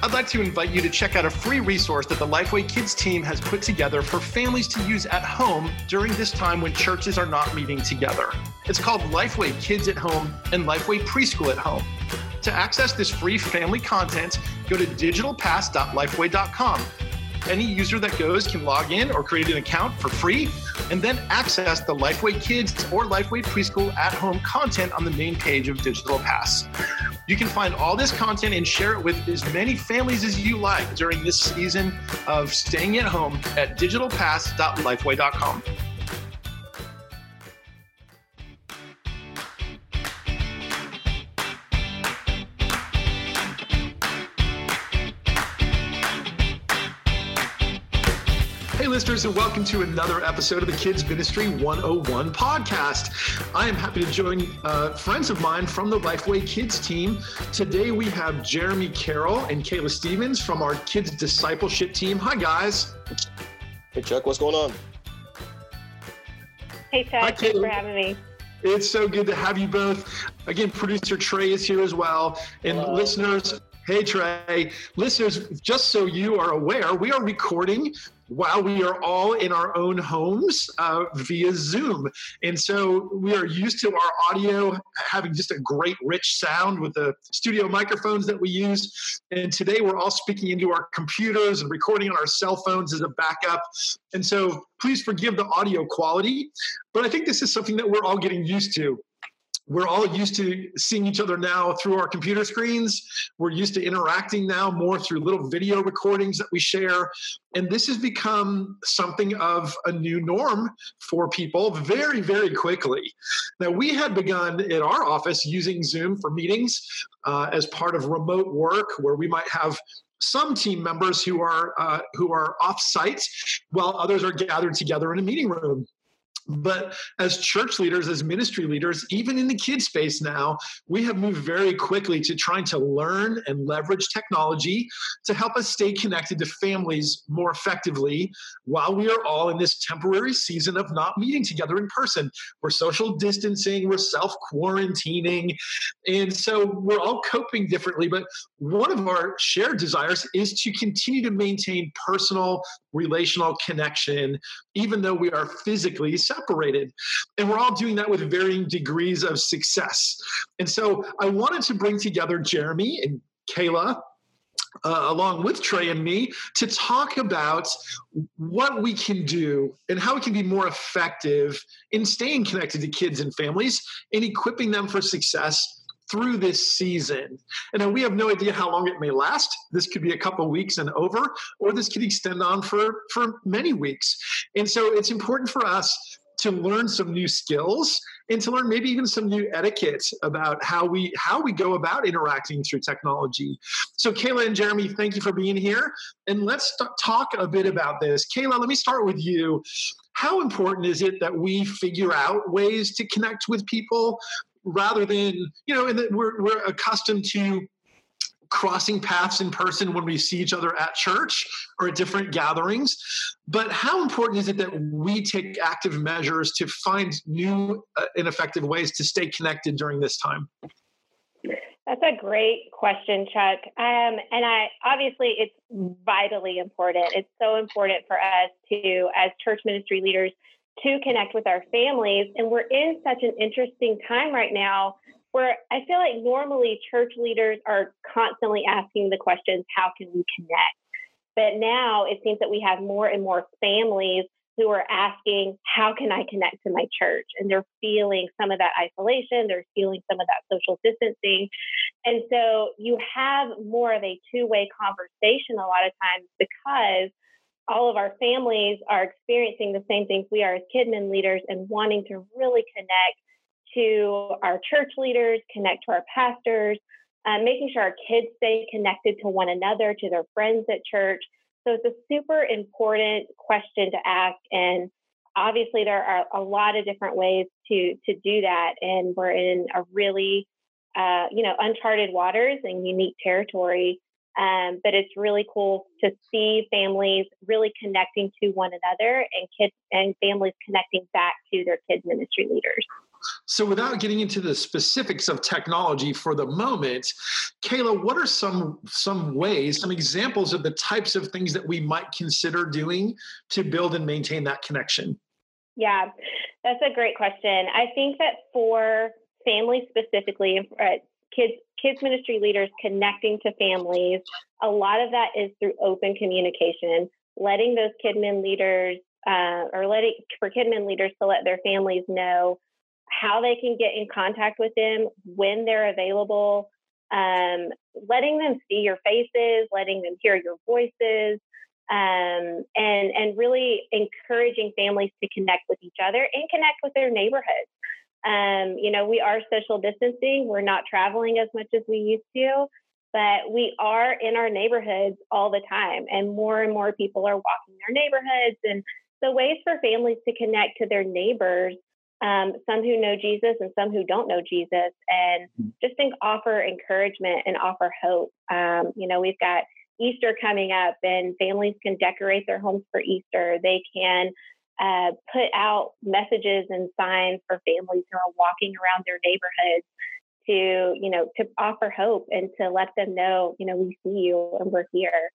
I'd like to invite you to check out a free resource that the Lifeway Kids team has put together for families to use at home during this time when churches are not meeting together. It's called Lifeway Kids at Home and Lifeway Preschool at Home. To access this free family content, go to digitalpass.lifeway.com. Any user that goes can log in or create an account for free and then access the Lifeway Kids or Lifeway Preschool at home content on the main page of Digital Pass. You can find all this content and share it with as many families as you like during this season of staying at home at digitalpass.lifeway.com. listeners, and welcome to another episode of the Kids Ministry 101 podcast. I am happy to join uh, friends of mine from the Lifeway Kids team. Today we have Jeremy Carroll and Kayla Stevens from our Kids Discipleship team. Hi, guys. Hey, Chuck, what's going on? Hey, Chuck. Hi, Thanks for having me. It's so good to have you both. Again, producer Trey is here as well. And Hello. listeners, Hey, Trey. Listeners, just so you are aware, we are recording while we are all in our own homes uh, via Zoom. And so we are used to our audio having just a great, rich sound with the studio microphones that we use. And today we're all speaking into our computers and recording on our cell phones as a backup. And so please forgive the audio quality. But I think this is something that we're all getting used to we're all used to seeing each other now through our computer screens. We're used to interacting now more through little video recordings that we share. And this has become something of a new norm for people very, very quickly. Now, we had begun in our office using Zoom for meetings uh, as part of remote work, where we might have some team members who are uh, who are off site while others are gathered together in a meeting room but as church leaders, as ministry leaders, even in the kid space now, we have moved very quickly to trying to learn and leverage technology to help us stay connected to families more effectively while we are all in this temporary season of not meeting together in person. We're social distancing, we're self quarantining. And so we're all coping differently. But one of our shared desires is to continue to maintain personal relational connection, even though we are physically. And we're all doing that with varying degrees of success. And so I wanted to bring together Jeremy and Kayla. Uh, along with Trey and me, to talk about what we can do and how we can be more effective in staying connected to kids and families and equipping them for success through this season. And we have no idea how long it may last. This could be a couple weeks and over, or this could extend on for, for many weeks. And so it's important for us to learn some new skills and to learn maybe even some new etiquette about how we how we go about interacting through technology. So Kayla and Jeremy, thank you for being here. And let's talk a bit about this. Kayla, let me start with you. How important is it that we figure out ways to connect with people rather than you know and we're, we're accustomed to crossing paths in person when we see each other at church or at different gatherings. But how important is it that we take active measures to find new uh, and effective ways to stay connected during this time? That's a great question, Chuck. Um, and I obviously it's vitally important. It's so important for us to, as church ministry leaders, to connect with our families. And we're in such an interesting time right now where I feel like normally church leaders are constantly asking the questions, how can we connect? But now it seems that we have more and more families who are asking, how can I connect to my church? And they're feeling some of that isolation, they're feeling some of that social distancing. And so you have more of a two way conversation a lot of times because all of our families are experiencing the same things we are as kidmin leaders and wanting to really connect to our church leaders, connect to our pastors, uh, making sure our kids stay connected to one another, to their friends at church. So it's a super important question to ask. And obviously, there are a lot of different ways to, to do that. And we're in a really, uh, you know, uncharted waters and unique territory um, but it's really cool to see families really connecting to one another and kids and families connecting back to their kids ministry leaders. So, without getting into the specifics of technology for the moment, Kayla, what are some some ways, some examples of the types of things that we might consider doing to build and maintain that connection? Yeah, that's a great question. I think that for families specifically, uh, kids kids ministry leaders connecting to families, a lot of that is through open communication, letting those KidMin leaders uh, or letting for KidMin leaders to let their families know how they can get in contact with them when they're available, um, letting them see your faces, letting them hear your voices, um, and and really encouraging families to connect with each other and connect with their neighborhoods. Um, you know, we are social distancing. We're not traveling as much as we used to, but we are in our neighborhoods all the time, and more and more people are walking their neighborhoods. And the ways for families to connect to their neighbors um, some who know Jesus and some who don't know Jesus, and mm-hmm. just think offer encouragement and offer hope. Um, you know, we've got Easter coming up, and families can decorate their homes for Easter. They can uh, put out messages and signs for families who are walking around their neighborhoods to, you know, to offer hope and to let them know, you know, we see you and we're here.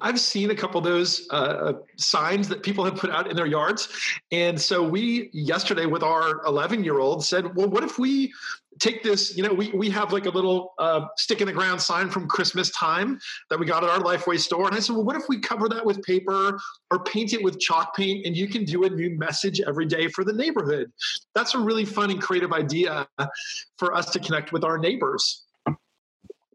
I've seen a couple of those uh, signs that people have put out in their yards. And so we, yesterday, with our 11 year old, said, well, what if we take this, you know, we, we have like a little uh, stick in the ground sign from Christmas time that we got at our Lifeway store. And I said, well, what if we cover that with paper or paint it with chalk paint and you can do a new message every day for the neighborhood? That's a really fun and creative idea for us to connect with our neighbors.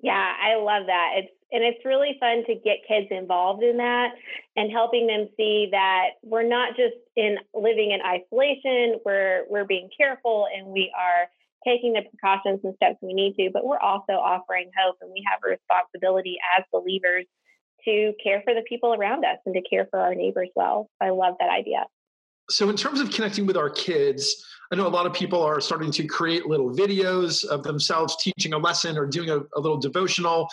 Yeah, I love that. It's and it's really fun to get kids involved in that and helping them see that we're not just in living in isolation, we're we're being careful and we are taking the precautions and steps we need to, but we're also offering hope and we have a responsibility as believers to care for the people around us and to care for our neighbors well. I love that idea. So in terms of connecting with our kids, I know a lot of people are starting to create little videos of themselves teaching a lesson or doing a, a little devotional.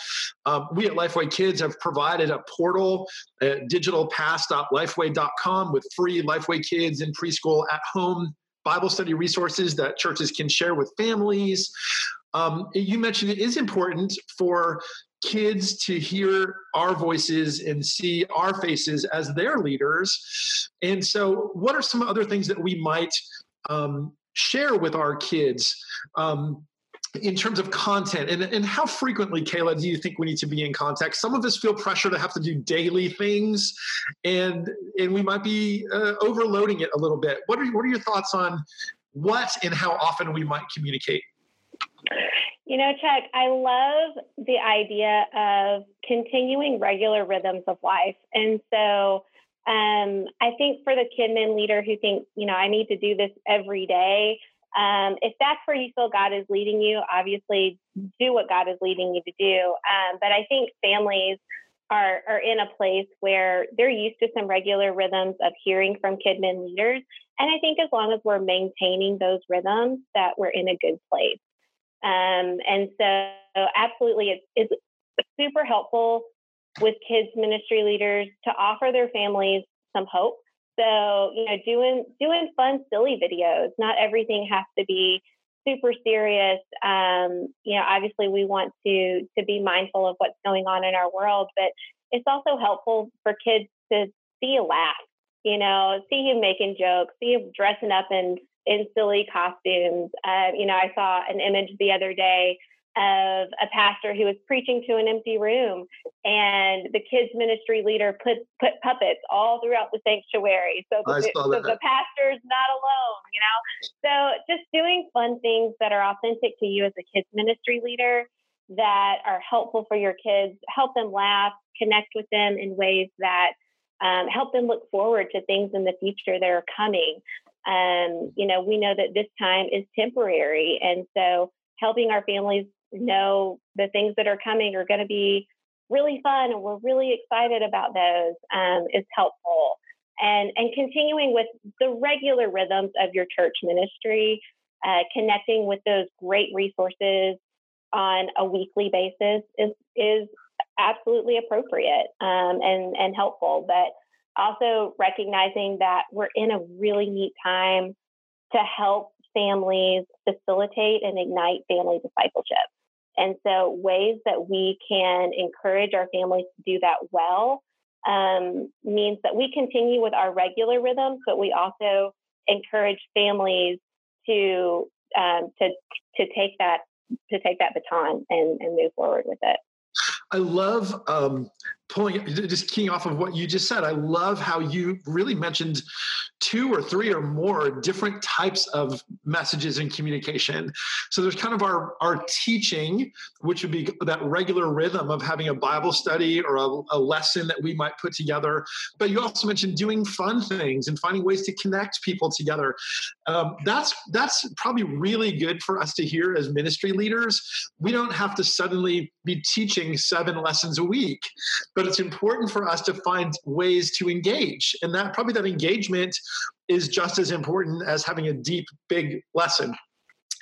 Um, we at Lifeway Kids have provided a portal at digitalpass.lifeway.com with free Lifeway Kids in preschool at home Bible study resources that churches can share with families. Um, you mentioned it is important for kids to hear our voices and see our faces as their leaders. And so, what are some other things that we might um, share with our kids um, in terms of content? And, and how frequently kayla do you think we need to be in contact? Some of us feel pressure to have to do daily things and and we might be uh, overloading it a little bit. What are, what are your thoughts on what and how often we might communicate you know chuck i love the idea of continuing regular rhythms of life and so um, I think for the KidMin leader who thinks, you know, I need to do this every day, um, if that's where you feel God is leading you, obviously do what God is leading you to do. Um, but I think families are, are in a place where they're used to some regular rhythms of hearing from KidMin leaders. And I think as long as we're maintaining those rhythms, that we're in a good place. Um, and so, absolutely, it's, super helpful with kids ministry leaders to offer their families some hope. So, you know, doing doing fun, silly videos. Not everything has to be super serious. Um, you know, obviously we want to to be mindful of what's going on in our world, but it's also helpful for kids to see a laugh. You know, see him making jokes, see him dressing up in in silly costumes. Uh, you know, I saw an image the other day of a pastor who was preaching to an empty room and the kids ministry leader put put puppets all throughout the sanctuary. So the, so the pastor's not alone you know? So just doing fun things that are authentic to you as a kids ministry leader that are helpful for your kids help them laugh connect with them in ways that um, help them look forward to things in the future that are coming um, you know we know that this time is temporary and so helping our families know the things that are coming are going to be really fun and we're really excited about those um, is helpful. And and continuing with the regular rhythms of your church ministry uh, connecting with those great resources on a weekly basis is is absolutely appropriate um, and and helpful but also recognizing that we're in a really neat time to help families facilitate and ignite family discipleship. And so, ways that we can encourage our families to do that well um, means that we continue with our regular rhythms, but we also encourage families to um, to to take that to take that baton and, and move forward with it. I love um, pulling just keying off of what you just said. I love how you really mentioned two or three or more different types of messages and communication. So there's kind of our our teaching, which would be that regular rhythm of having a Bible study or a, a lesson that we might put together. But you also mentioned doing fun things and finding ways to connect people together. Um, that's that's probably really good for us to hear as ministry leaders. We don't have to suddenly be teaching seven lessons a week but it's important for us to find ways to engage and that probably that engagement is just as important as having a deep big lesson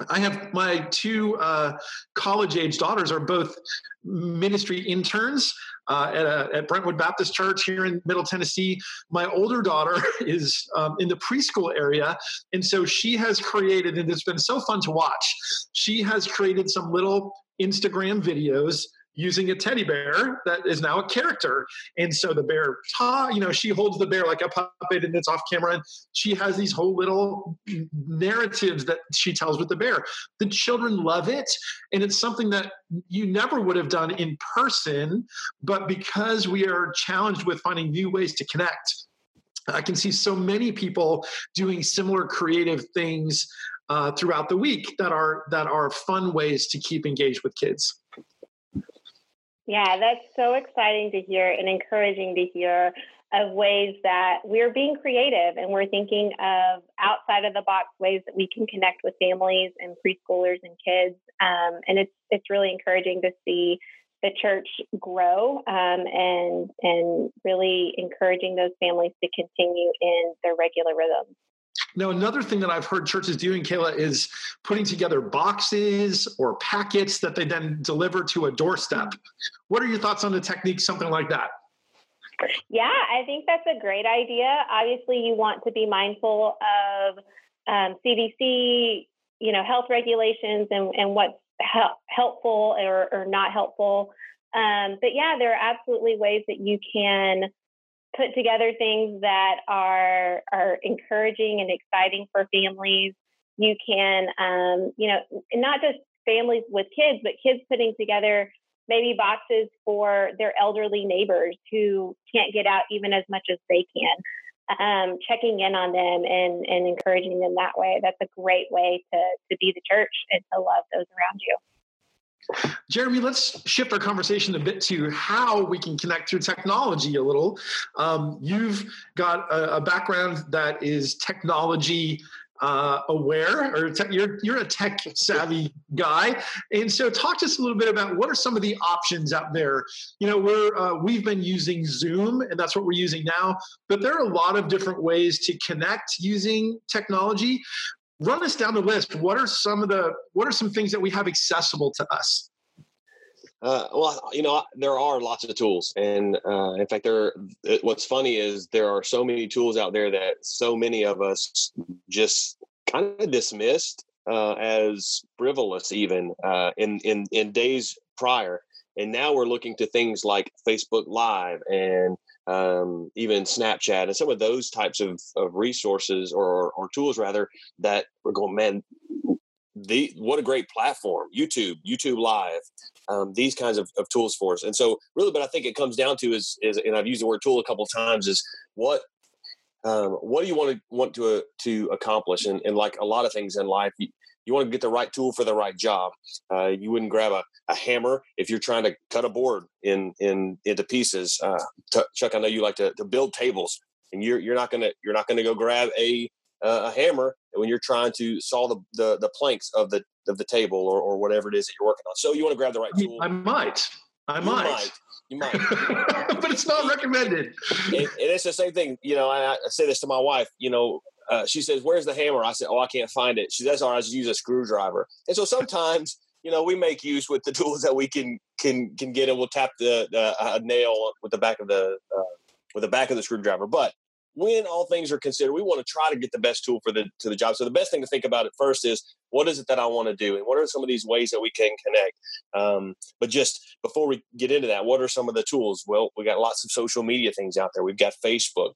I have my two uh, college age daughters are both ministry interns uh, at, a, at, Brentwood Baptist Church here in Middle Tennessee. My older daughter is um, in the preschool area, and so she has created, and it's been so fun to watch. She has created some little Instagram videos using a teddy bear that is now a character. And so the bear, ta, you know, she holds the bear like a puppet and it's off camera. And she has these whole little narratives that she tells with the bear. The children love it. And it's something that you never would have done in person. But because we are challenged with finding new ways to connect, I can see so many people doing similar creative things uh, throughout the week that are that are fun ways to keep engaged with kids. Yeah, that's so exciting to hear and encouraging to hear of ways that we're being creative and we're thinking of outside of the box ways that we can connect with families and preschoolers and kids. Um, and it's it's really encouraging to see the church grow um, and and really encouraging those families to continue in their regular rhythms. Now, another thing that I've heard churches doing, Kayla, is putting together boxes or packets that they then deliver to a doorstep. What are your thoughts on the technique, something like that? Yeah, I think that's a great idea. Obviously, you want to be mindful of um, CDC, you know, health regulations and, and what's helpful or, or not helpful. Um, but yeah, there are absolutely ways that you can put together things that are are encouraging and exciting for families. You can, um, you know, not just families with kids, but kids putting together maybe boxes for their elderly neighbors who can't get out even as much as they can. Um, checking in on them and, and encouraging them that way. That's a great way to, to be the church and to love those around you. Jeremy, let's shift our conversation a bit to how we can connect through technology a little. Um, you've got a, a, background that is technology uh, aware, or te- you're you're a tech savvy guy, and so talk to us a little bit about what are some of the options out there. You know, we're uh, we've been using Zoom, and that's what we're using now, but there are a lot of different ways to connect using technology run us down the list. What are some of the what are some things that we have accessible to us? Uh, well, you know, there are lots of tools, and uh, in fact, there. What's funny is there are so many tools out there that so many of us just kind of dismissed uh, as frivolous, even uh, in in in days prior. And now we're looking to things like Facebook Live and um, even Snapchat and some of those types of, of resources or, or tools rather that we're going, man, the what a great platform youtube youtube live um, these kinds of, of tools for us. And so really but i think it comes down to is, is and i've used the word tool a couple times is what um, what do you want to want to uh, to accomplish? And, and like a lot of things in life you, you want to get the right tool for the right job. Uh, you wouldn't grab a, a hammer if you're trying to cut a board in in into pieces. Uh, t- Chuck, I know you like to, to build tables, and you're you're not gonna you're not gonna go grab a uh, a hammer when you're trying to saw the, the the planks of the of the table or, or whatever it is that you're working on. So you want to grab the right tool. I might. I might. might. You might. but it's not recommended. And, and, it's the same thing. You know, I, I say this to my wife. You know, uh, she says, "Where's the hammer?" I said, "Oh, I can't find it." She says, "All right, I just use a screwdriver." And so sometimes, you know, we make use with the tools that we can can can get, and we'll tap the, the nail with the back of the uh, with the back of the screwdriver. But when all things are considered, we want to try to get the best tool for the to the job. So the best thing to think about at first is what is it that I want to do, and what are some of these ways that we can connect. Um, but just before we get into that, what are some of the tools? Well, we got lots of social media things out there. We've got Facebook.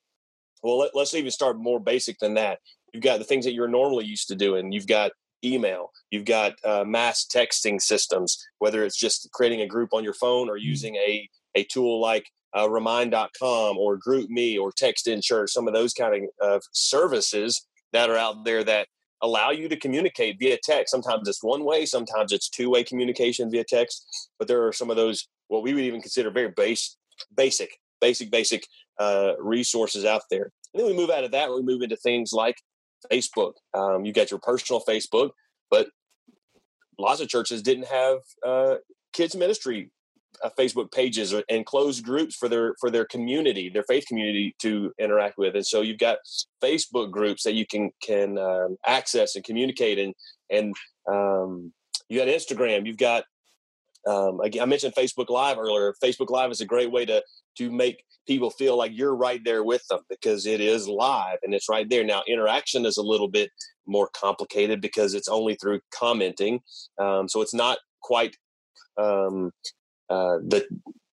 Well, let, let's even start more basic than that. You've got the things that you're normally used to doing. You've got email. You've got uh, mass texting systems, whether it's just creating a group on your phone or mm. using a, a tool like uh, remind.com or GroupMe or Text in Church, some of those kind of uh, services that are out there that allow you to communicate via text. Sometimes it's one way, sometimes it's two way communication via text, but there are some of those, what we would even consider very base, basic, basic, basic uh, resources out there. And then we move out of that, we move into things like Facebook. Um, you got your personal Facebook, but lots of churches didn't have uh, kids ministry uh, Facebook pages and closed groups for their for their community, their faith community to interact with. And so you've got Facebook groups that you can can um, access and communicate and and um, you got Instagram. You've got um, I mentioned Facebook Live earlier. Facebook Live is a great way to to make people feel like you're right there with them because it is live and it's right there. Now, interaction is a little bit more complicated because it's only through commenting, um, so it's not quite um, uh, the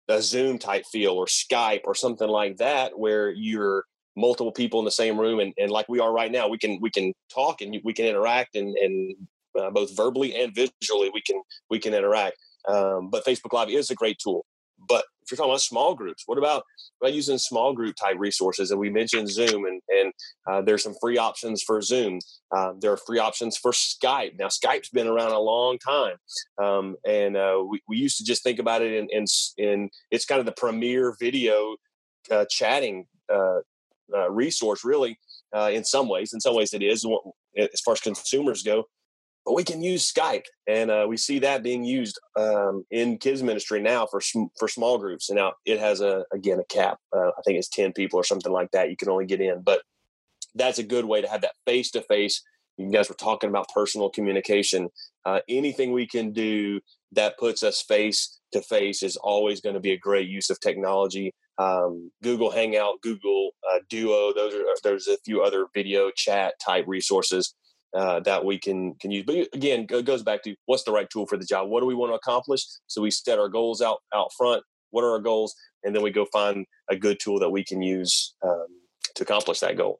a Zoom type feel or Skype or something like that, where you're multiple people in the same room and, and like we are right now, we can we can talk and we can interact and and uh, both verbally and visually we can we can interact. Um, but Facebook Live is a great tool. But if you're talking about small groups, what about, about using small group type resources? And we mentioned Zoom, and, and uh, there's some free options for Zoom. Um, there are free options for Skype. Now, Skype's been around a long time, um, and uh, we, we used to just think about it in, in, in it's kind of the premier video uh, chatting uh, uh, resource, really. Uh, in some ways, in some ways, it is as far as consumers go but we can use Skype, and uh, we see that being used um, in kids ministry now for for small groups. And now it has a again a cap. Uh, I think it's ten people or something like that. You can only get in, but that's a good way to have that face to face. You guys were talking about personal communication. Uh, anything we can do that puts us face to face is always going to be a great use of technology. Um, Google Hangout, Google uh, Duo, those are there's a few other video chat type resources uh, that we can can use. But again, it goes back to what's the right tool for the job. What do we want to accomplish? So we set our goals out out front. What are our goals? And then we go find a good tool that we can use um, to accomplish that goal.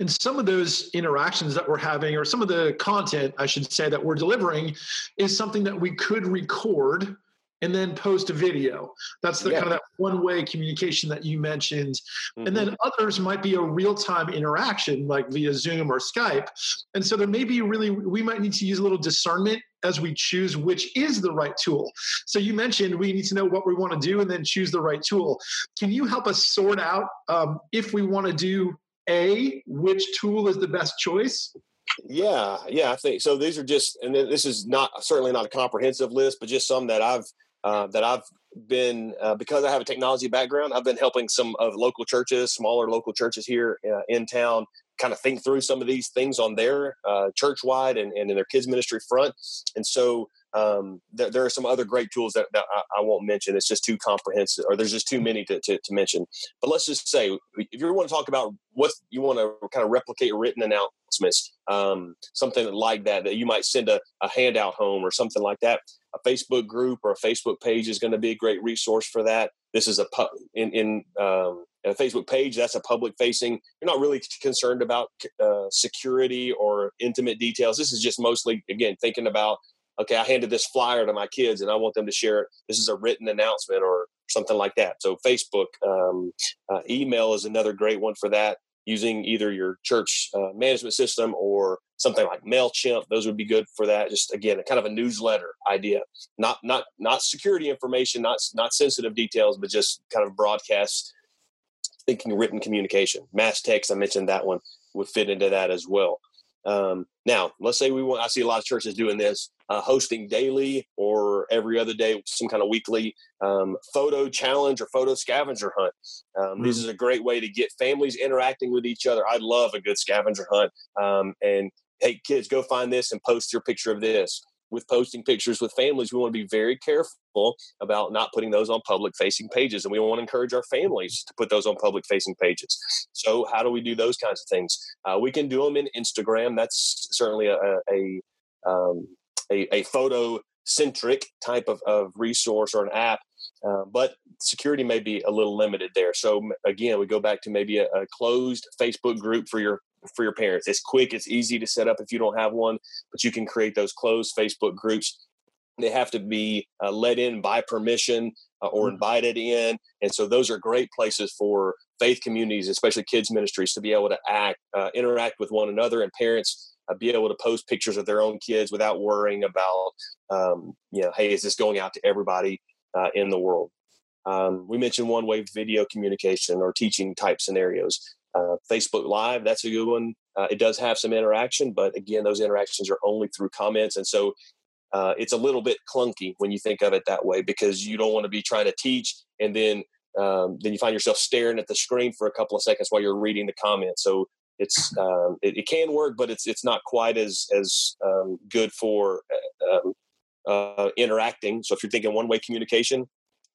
And some of those interactions that we're having, or some of the content, I should say, that we're delivering, is something that we could record and then post a video. That's the yeah. kind of that one way communication that you mentioned. Mm-hmm. And then others might be a real time interaction like via Zoom or Skype. And so there may be really, we might need to use a little discernment as we choose which is the right tool. So you mentioned we need to know what we want to do and then choose the right tool. Can you help us sort out um, if we want to do A, which tool is the best choice? Yeah, yeah, I think so. These are just, and this is not certainly not a comprehensive list, but just some that I've uh, that I've been uh, because I have a technology background. I've been helping some of local churches, smaller local churches here uh, in town, kind of think through some of these things on their uh, church wide and, and in their kids ministry front. And so um, there, there, are some other great tools that, that I, I, won't mention. It's just too comprehensive, or there's just too many to, to, to, mention. But let's just say, if you want to talk about what you want to kind of replicate written announcements, um, something like that, that you might send a, a handout home or something like that a Facebook group or a Facebook page is going to be a great resource for that. This is a pu- in in um, a Facebook page that's a public facing. You're not really concerned about uh, security or intimate details. This is just mostly again thinking about okay, I handed this flyer to my kids and I want them to share it. This is a written announcement or something like that. So Facebook, um, uh, email is another great one for that. Using either your church uh, management system or something like Mailchimp. Those would be good for that. Just again, kind of a newsletter idea, not not not security information, not not sensitive details, but just kind of broadcast thinking written communication. Mass text, I mentioned that one would fit into that as well. Um, now, let's say we want. I see a lot of churches doing this, uh, hosting daily or every other day, some kind of weekly um, photo challenge or photo scavenger hunt. Um, mm-hmm. This is a great way to get families interacting with each other. I love a good scavenger hunt, um, and hey, kids, go find this and post your picture of this. With posting pictures with families, we want to be very careful about not putting those on public facing pages. And we want to encourage our families to put those on public facing pages. So, how do we do those kinds of things? Uh, we can do them in Instagram. That's certainly a, a, um, a, a photo centric type of, of resource or an app. Uh, but security may be a little limited there. So again, we go back to maybe a, a, closed Facebook group for your for your parents. It's quick, it's easy to set up if you don't have one, but you can create those closed Facebook groups. They have to be uh, let in by permission uh, or mm-hmm. invited in, and so those are great places for faith communities, especially kids ministries, to be able to act, uh, interact with one another, and parents uh, be able to post pictures of their own kids without worrying about, um, you know, hey, is this going out to everybody uh, in the world? Um, we mentioned one way video communication or teaching type scenarios. Uh, Facebook Live, that's a good one. Uh, it does have some interaction, but again, those interactions are only through comments. And so uh, it's a little bit clunky when you think of it that way because you don't want to be trying to teach and then um, then you find yourself staring at the screen for a couple of seconds while you're reading the comments. So it's um, it, it, can work, but it's it's not quite as as um, good for uh, um, uh, interacting. So if you're thinking one way communication,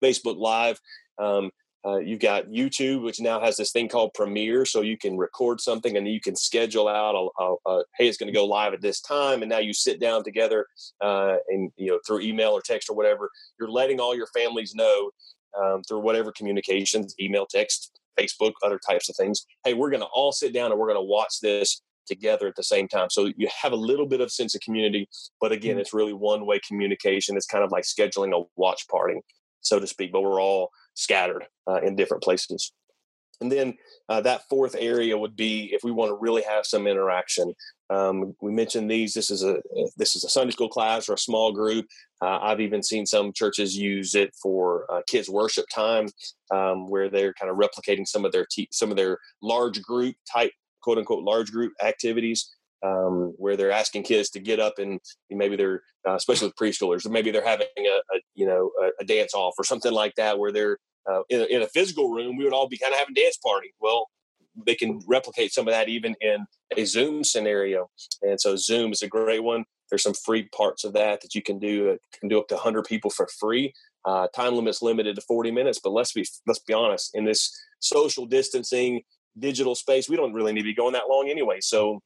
Facebook Live. Um, uh, you've got YouTube, which now has this thing called Premiere, so you can record something and you can schedule out. A, a, a hey, it's going to go live at this time, and now you sit down together uh, and you know through email or text or whatever. You're letting all your families know um, through whatever communications, email, text, Facebook, other types of things. Hey, we're going to all sit down and we're going to watch this together at the same time. So you have a little bit of sense of community, but again, mm-hmm. it's really one way communication. It's kind of like scheduling a watch party, so to speak. But we're all scattered uh, in different places. And then uh, that fourth area would be if we want to really have some interaction. Um, we mentioned these. This is a this is a Sunday school class or a small group. Uh, I've even seen some churches use it for uh, kids worship time, um, where they're kind of replicating some of their te- some of their large group type quote unquote large group activities um, where they're asking kids to get up and maybe they're uh, especially with preschoolers or maybe they're having a, a you know a, a, dance off or something like that where they're uh, in, a, in, a, physical room we would all be kind of having dance party well they can replicate some of that even in a zoom scenario. And so zoom is a great one. There's some free parts of that that you can do it can do up to 100 people for free. Uh, time limits limited to 40 minutes but let's be let's be honest in this social distancing digital space we don't really need to be going that long anyway. So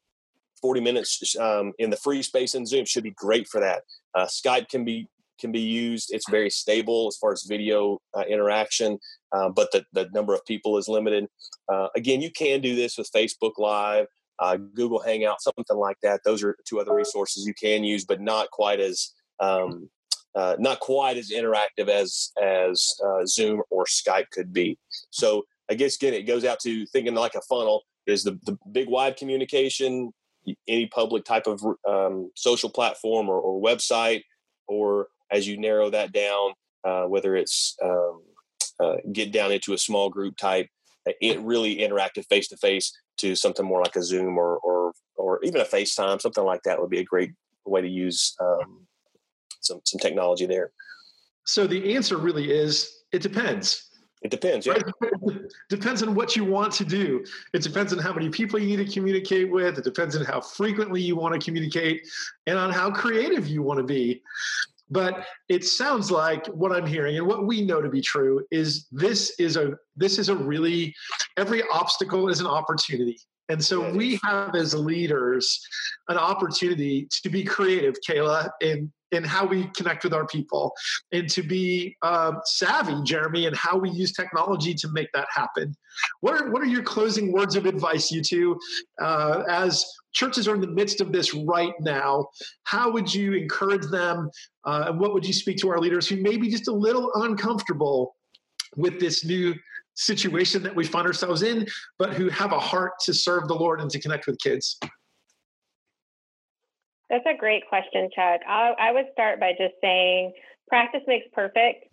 40 minutes um, in the free space in Zoom should be great for that. Uh, Skype can be can be used. It's very stable as far as video uh, interaction, uh, but the, the number of people is limited. Uh, again, you can do this with Facebook Live, uh, Google Hangout, something like that. Those are two other resources you can use, but not quite as um, uh, not quite as interactive as as Zoom or Skype could be. So I guess again, it goes out to thinking like a funnel. Is the, the big wide communication any public type of um, social platform or, or, website, or as you narrow that down, uh, whether it's um, uh, get down into a small group type, uh, it really interactive face to face to something more like a Zoom or, or or even a FaceTime, something like that would be a great way to use um, some some technology there. So the answer really is it depends. It depends. Yeah. Right? depends on what you want to do. It depends on how many people you need to communicate with. It depends on how frequently you want to communicate and on how creative you want to be. But it sounds like what I'm hearing and what we know to be true is this is a this is a really every obstacle is an opportunity. And so we have as leaders an opportunity to be creative, Kayla, in in how we connect with our people and to be uh, savvy, Jeremy, in how we use technology to make that happen. What are, what are your closing words of advice, you two, uh, as churches are in the midst of this right now? How would you encourage them? Uh, and what would you speak to our leaders who may be just a little uncomfortable with this new situation that we find ourselves in, but who have a heart to serve the Lord and to connect with kids? That's a great question, Chuck. I, I would start by just saying practice makes perfect.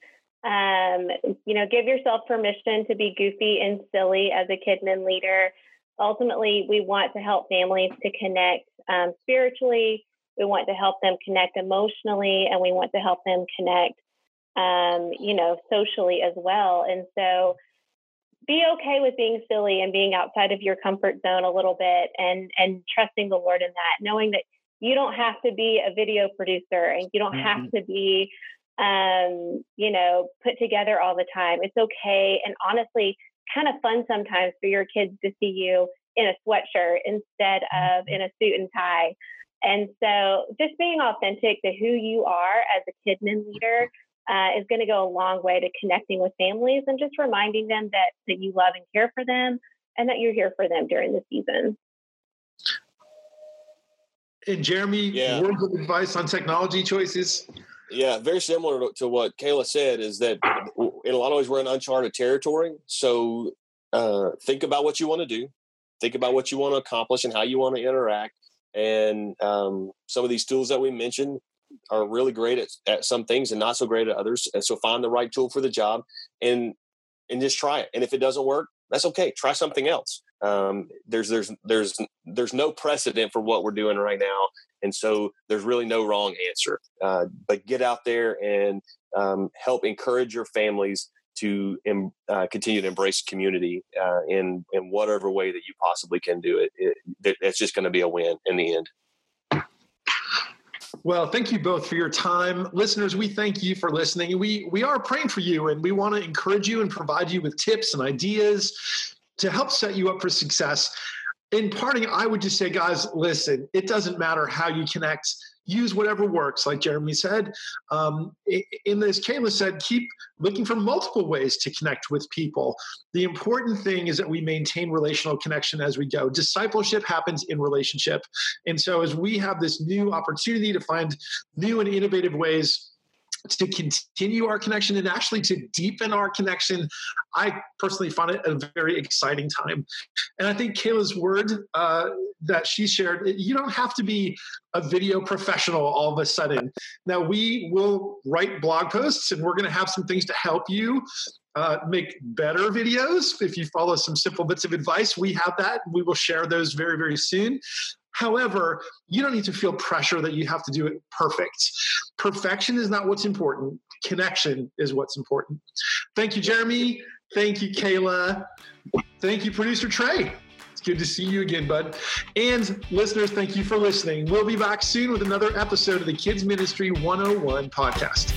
Um, you know, give yourself permission to be goofy and silly as a Kidmin leader. Ultimately, we want to help families to connect um, spiritually. We want to help them connect emotionally, and we want to help them connect, um, you know, socially as well. And so, be okay with being silly and being outside of your comfort zone a little bit, and and trusting the Lord in that, knowing that you don't have to be a video producer and you don't mm-hmm. have to be um, you know, put together all the time. It's okay. And honestly, kind of fun sometimes for your kids to see you in a sweatshirt instead of in a suit and tie. And so just being authentic to who you are as a Kidmin leader uh, is going to go a long way to connecting with families and just reminding them that, that you love and care for them and that you're here for them during the season. And Jeremy, yeah. words of advice on technology choices? Yeah, very similar to, to, what Kayla said is that in a lot of ways we're in uncharted territory. So uh, think about what you want to do, think about what you want to accomplish and how you want to interact. And um, some of these tools that we mentioned are really great at, at some things and not so great at others. And so find the right tool for the job and and just try it. And if it doesn't work, that's okay. Try something else. Um, there's there's there's there's no precedent for what we're doing right now, and so there's really no wrong answer. Uh, but get out there and um, help encourage your families to uh, continue to embrace community uh, in in whatever way that you possibly can do it. it it's just going to be a win in the end. Well, thank you both for your time. Listeners, we thank you for listening. We we are praying for you and we want to encourage you and provide you with tips and ideas to help set you up for success. In parting, I would just say, guys, listen, it doesn't matter how you connect use whatever works, like Jeremy said. Um, in this, Kayla said, keep looking for multiple ways to connect with people. The important thing is that we maintain relational connection as we go. Discipleship happens in relationship. And so, as we have this new opportunity to find new and innovative ways to continue our connection and actually to deepen our connection. I personally find it a very exciting time. And I think Kayla's word uh, that she shared, you don't have to be a video professional all of a sudden. Now, we will write blog posts and we're going to have some things to help you uh, make better videos. If you follow some simple bits of advice, we have that. We will share those very, very soon. However, you don't need to feel pressure that you have to do it perfect. Perfection is not what's important, connection is what's important. Thank you, Jeremy. Thank you, Kayla. Thank you, producer Trey. It's good to see you again, bud. And listeners, thank you for listening. We'll be back soon with another episode of the Kids Ministry 101 podcast.